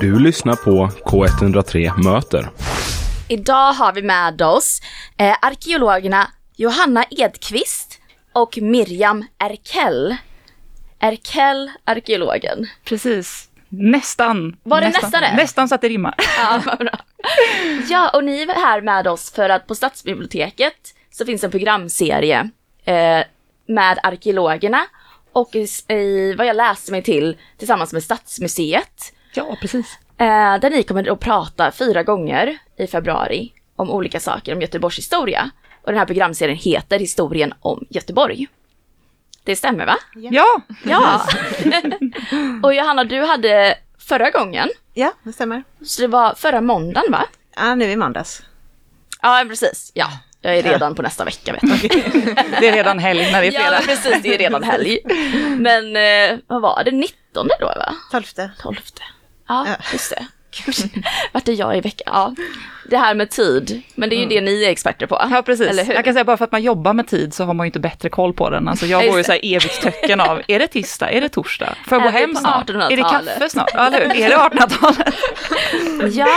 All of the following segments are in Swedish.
Du lyssnar på K103 Möter. Idag har vi med oss eh, arkeologerna Johanna Edqvist och Miriam Erkel. Erkel, arkeologen. Precis. Nästan. Var det nästan, nästan det? Nästan så att det rimmar. Ja, vad bra. ja, och ni är här med oss för att på Stadsbiblioteket så finns en programserie eh, med arkeologerna och i, i, vad jag läste mig till tillsammans med Stadsmuseet. Ja, precis. Eh, där ni kommer att prata fyra gånger i februari om olika saker om Göteborgs historia. Och den här programserien heter Historien om Göteborg. Det stämmer va? Ja, Ja! och Johanna, du hade förra gången, Ja, det stämmer. så det var förra måndagen va? Ja, nu i måndags. Ja, precis. Ja, jag är redan på nästa vecka vet du. det är redan helg när det är Ja, fredag. precis, det är redan helg. Men eh, vad var det, 19 då va? Tolfte. 12. Ja, just det. Gud, Vart är jag i veckan? Ja, det här med tid, men det är ju det ni är experter på. Ja, precis. Eller hur? Jag kan säga bara för att man jobbar med tid så har man ju inte bättre koll på den. Alltså jag Ja, går ju så här evigt töcken av, är det tisdag, är det torsdag? Får jag Är gå hem snart? Är det 1800-talet? kaffe snart? Ja, eller hur? Är det 1800-talet? Ja,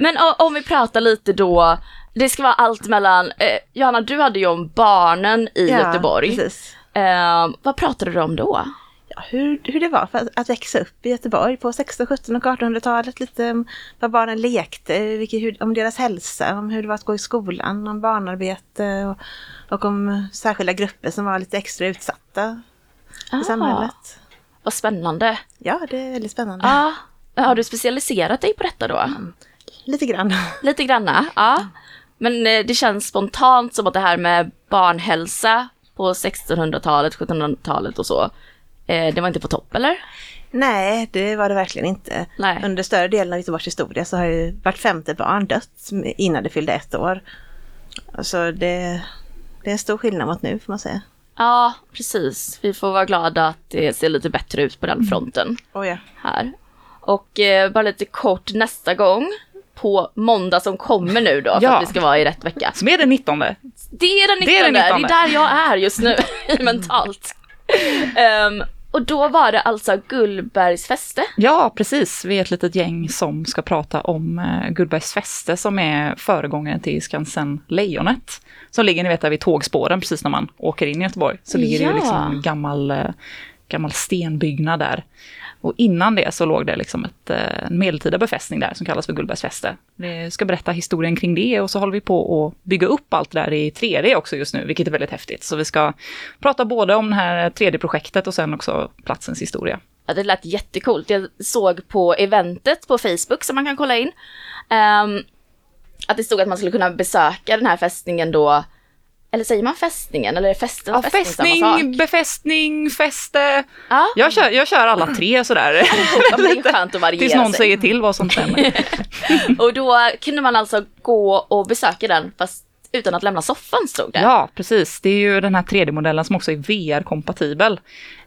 men om vi pratar lite då, det ska vara allt mellan, eh, Johanna du hade ju om barnen i Ja, Göteborg. Precis. Eh, vad pratade du om då? Hur, hur det var för att, att växa upp i Göteborg på 16, 17 och 1800-talet. Lite om vad barnen lekte, vilket, hur, om deras hälsa, om hur det var att gå i skolan, om barnarbete och, och om särskilda grupper som var lite extra utsatta Ah. i samhället. Vad spännande. Ja, det är väldigt spännande. Ja, har du specialiserat dig på detta då? Lite grann. Lite granna, ja. Men eh, det känns spontant som att det här med barnhälsa på 1600-talet, 1700-talet och så, eh, det var inte på topp eller? Nej, det var det verkligen inte. Nej. Under större delen av Göteborgs historia så har ju vart femte barn dött innan det fyllde ett år. Så det, det är en stor skillnad mot nu får man säga. Ja, precis. Vi får vara glada att det ser lite bättre ut på den fronten Oh ja. här. Och eh, bara lite kort nästa gång på måndag som kommer nu då, för Ja. att vi ska vara i rätt vecka. Som är den 19. Det är den 19, Det är den det är 19. där jag är just nu, mentalt. Ehm, och då var det alltså Gullbergs fäste. Ja, precis. Vi är ett litet gäng som ska prata om eh, Gullbergs fäste som är föregångaren till Skansen Lejonet. Som ligger, ni vet, där vid tågspåren precis när man åker in i Göteborg. Så ligger det Ja. ju liksom en gammal, eh, gammal stenbyggnad där. Och innan det så låg det liksom ett, eh, en medeltida befästning där som kallas för Gullbergs fäste. Vi ska berätta historien kring det och så håller vi på att bygga upp allt det där i 3D också just nu, vilket är väldigt häftigt. Så vi ska prata både om det här 3D-projektet och sen också platsens historia. Ja, det lät jättekult. Jag såg på eventet på Facebook som man kan kolla in. Um, att det stod att man skulle kunna besöka den här fästningen då. Eller säger man fästningen eller är fästen Ja, fästning samma sak? fästning, befästning, fäste. Ja, Jag kör, jag kör alla tre sådär. ja, det är skönt att variera Tills någon sig. säger till vad som stämmer. Och då kunde man alltså gå och besöka den fast utan att lämna soffan stod det. Ja, precis. Det är ju den här 3D-modellen som också är VR-kompatibel.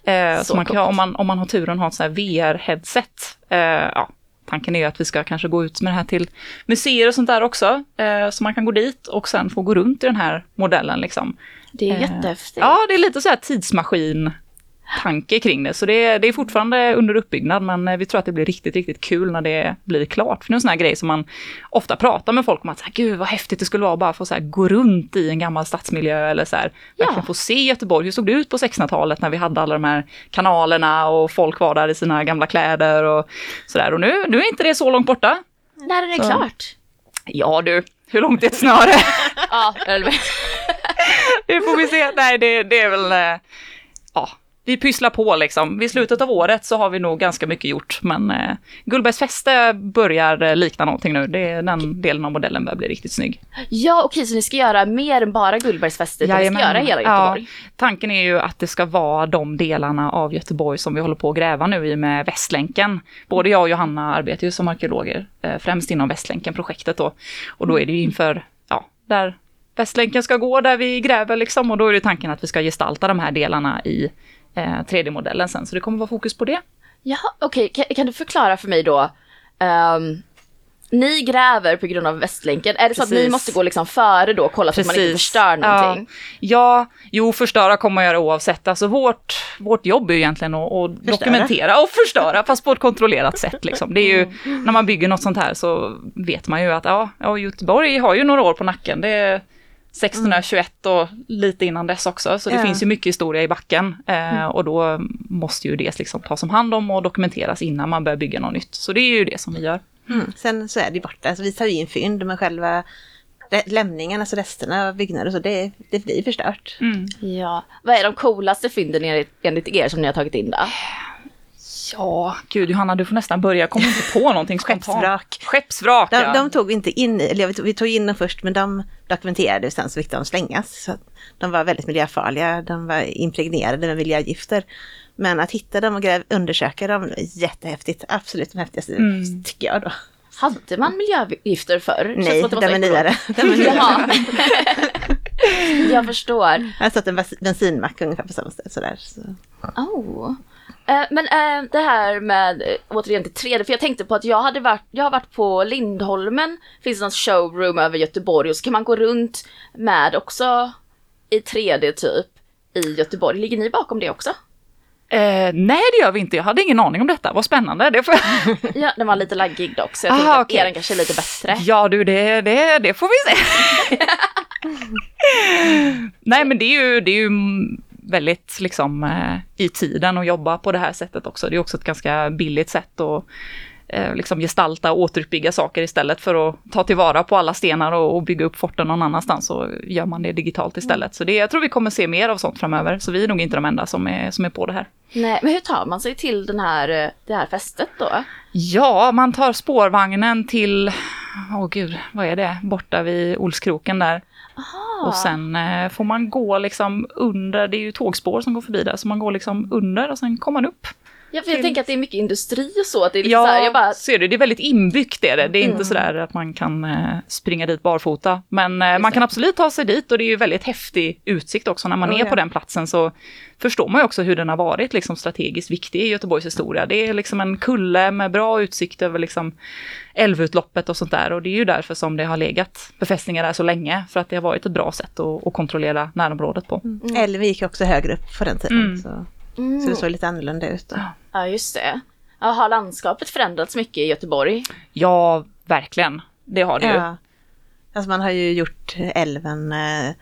Eh, så Så man kan, om, man, om man har turen ha ett VR-headset. Eh, ja, tanken är att vi ska kanske gå ut med det här till museer och sånt där också. Eh, så man kan gå dit och sen få gå runt i den här modellen liksom. Det är Eh, jättehäftigt. Ja, det är lite så här tidsmaskin tanke kring det. Så det är, det är fortfarande under uppbyggnad, men eh, vi tror att det blir riktigt, riktigt kul när det blir klart. För det är en sån här grej som man ofta pratar med folk om att så här, gud vad häftigt det skulle vara bara få så här, gå runt i en gammal stadsmiljö eller så här, Ja. verkligen få se Göteborg. Hur såg det ut på 1600-talet när vi hade alla de här kanalerna och folk var där i sina gamla kläder och sådär. Och nu, nu är inte det så långt borta. När är det Så. klart? Ja du, hur långt är ett snöre? Ja, det får vi se. Nej, det, det är väl... vi pysslar på liksom. Vid slutet av året så har vi nog ganska mycket gjort. Men eh, Gullbergs fäste börjar eh, likna någonting nu. Det är den delen av modellen börjar bli riktigt snygg. Ja, okej, så ni ska göra mer än bara Gullbergsfestet, utan ni ska göra hela Göteborg? Ja, tanken är ju att det ska vara de delarna av Göteborg som vi håller på att gräva nu i med Västlänken. Både jag och Johanna arbetar ju som arkeologer, eh, främst inom Västlänken-projektet då. Och då är det ju inför, ja, där Västlänken ska gå, där vi gräver liksom. Och då är det tanken att vi ska gestalta de här delarna i eh, 3D-modellen sen. Så det kommer vara fokus på det. Ja, okej, kan, kan du förklara för mig då? ehm, ni gräver på grund av Västlänken. Är det så att ni Precis. måste gå liksom före då och kolla så att man inte Precis. förstör någonting? Ja, jo förstöra kommer man göra oavsett. Alltså vårt, vårt jobb är ju egentligen att, att dokumentera och förstöra, fast på ett kontrollerat sätt. Liksom. Det är ju, när man bygger något sånt här så vet man ju att ja, ja, Göteborg har ju några år på nacken. Det 1621 och lite innan dess också, så det Ja. finns ju mycket historia i backen. Eh, och då måste ju det liksom tas om hand om och dokumenteras innan man börjar bygga något nytt. Så det är ju det som vi gör. Mm. Sen så är det ju borta, alltså, vi tar ju in fynd men själva lämningen, alltså resterna av byggnader så, det, det blir förstört. Ja. Vad är de coolaste fynden enligt, enligt er som ni har tagit in då? Ja, gud Johanna, du får nästan börja. Jag kommer inte på någonting. Skeppsvrak. Skeppsvrak, De, ja. de tog vi inte in i, eller vi tog, vi tog in dem först men de dokumenterade sen så fick de slängas. Så att de var väldigt miljöfarliga, de var impregnerade med miljögifter. Men att hitta dem och gräv, undersöka dem, jättehäftigt. Absolut de häftigaste Mm. tycker jag då. Hade man miljögifter förr? Nej, de är nyare. Jag förstår. Jag har satt en bens- bensinmack ungefär på samma ställe. Sådär. Så. Oh. Eh, men eh, det här med, eh, återigen till 3D, för jag tänkte på att jag hade varit, jag har varit på Lindholmen, finns det någon showroom över Göteborg och så kan man gå runt med också i 3D typ i Göteborg. Ligger ni bakom det också? Eh, nej, det gör vi inte. Jag hade ingen aning om detta. Vad spännande. Det får. Ja, den var lite laggig dock, så jag tänkte att okej. er kanske är lite bättre. Ja du, det, det, det får vi se. nej, men det är ju, det är ju väldigt liksom eh, i tiden att jobba på det här sättet också. Det är också ett ganska billigt sätt att eh, liksom gestalta och återuppbygga saker istället för att ta tillvara på alla stenar och, och bygga upp forten någon annanstans så gör man det digitalt istället. Så det, jag tror vi kommer se mer av sånt framöver. Så vi är nog inte de enda som är, som är på det här. Nej, men hur tar man sig till den här, eh, det här fästet då? Ja, man tar spårvagnen till, åh gud, vad är det, borta vid Olskroken där. Aha. Och sen eh, får man gå liksom under, det är ju tågspår som går förbi där, så man går liksom under och sen kommer man upp. Ja, för jag till- tänker att det är mycket industri och så, att det är lite Ja, så här, jag bara, ser du, det är väldigt inbyggt är det. Det är inte sådär att man kan eh, springa dit barfota. Men eh, man kan absolut ta sig dit och det är ju väldigt häftig utsikt också. När man Oh, är ja. på den platsen så förstår man ju också hur den har varit liksom, strategiskt viktig i Göteborgs historia. Det är liksom en kulle med bra utsikt över liksom, älvutloppet och sånt där. Och det är ju därför som det har legat befästningar där så länge. För att det har varit ett bra sätt att, att kontrollera närområdet på. Älven gick också högre upp på den tiden. Mm. Så, mm. så det såg lite annorlunda ut. Då. ja just det. Ja, har landskapet förändrats mycket i Göteborg? Ja, verkligen. Det har det ju. Ja. Alltså man har ju gjort älven eh,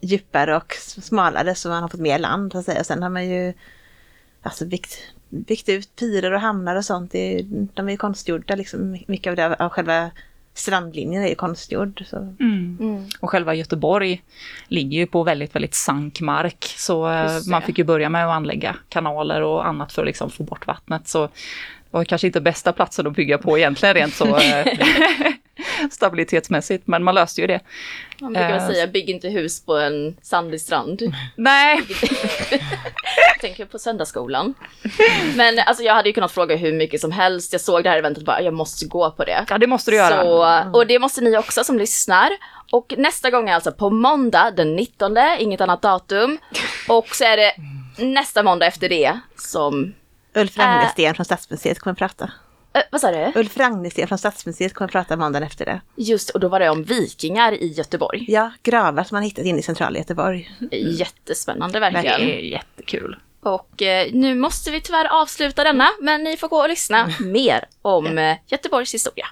djupare och smalare så man har fått mer land. Så att säga. Och sen har man ju alltså, byggt, byggt ut pirer och hamnar och sånt. Det de är ju konstgjorda liksom. Mycket av, det, av själva strandlinjen är ju konstgjord. Så. Mm. Mm. Och själva Göteborg ligger ju på väldigt, väldigt sank mark. Så eh, man fick ju börja med att anlägga kanaler och annat för att liksom få bort vattnet. Så det var kanske inte bästa platsen att bygga på egentligen rent så eh, stabilitetsmässigt. Men man löste ju det. Man brukar väl Eh, säga, bygg inte hus på en sandig strand. Nej, Jag tänker på söndagsskolan. Men alltså jag hade ju kunnat fråga hur mycket som helst. Jag såg det här eventet och bara, jag måste gå på det. ja det måste du göra. Så, och det måste ni också som lyssnar. Och nästa gång är alltså på måndag den 19, inget annat datum. Och så är det nästa måndag efter det som... Ulf Ragnesten från Stadsmuseet kommer att prata. Eh, vad sa du? Ulf Ragnesten från Stadsmuseet kommer att prata måndagen efter det. Just och då var det om vikingar i Göteborg. Ja, gravar som man hittat inne i centrala Göteborg. Jättespännande Det verkligen. är jättekul. Och eh, nu måste vi tyvärr avsluta denna, men ni får gå och lyssna mer om eh, Göteborgs historia.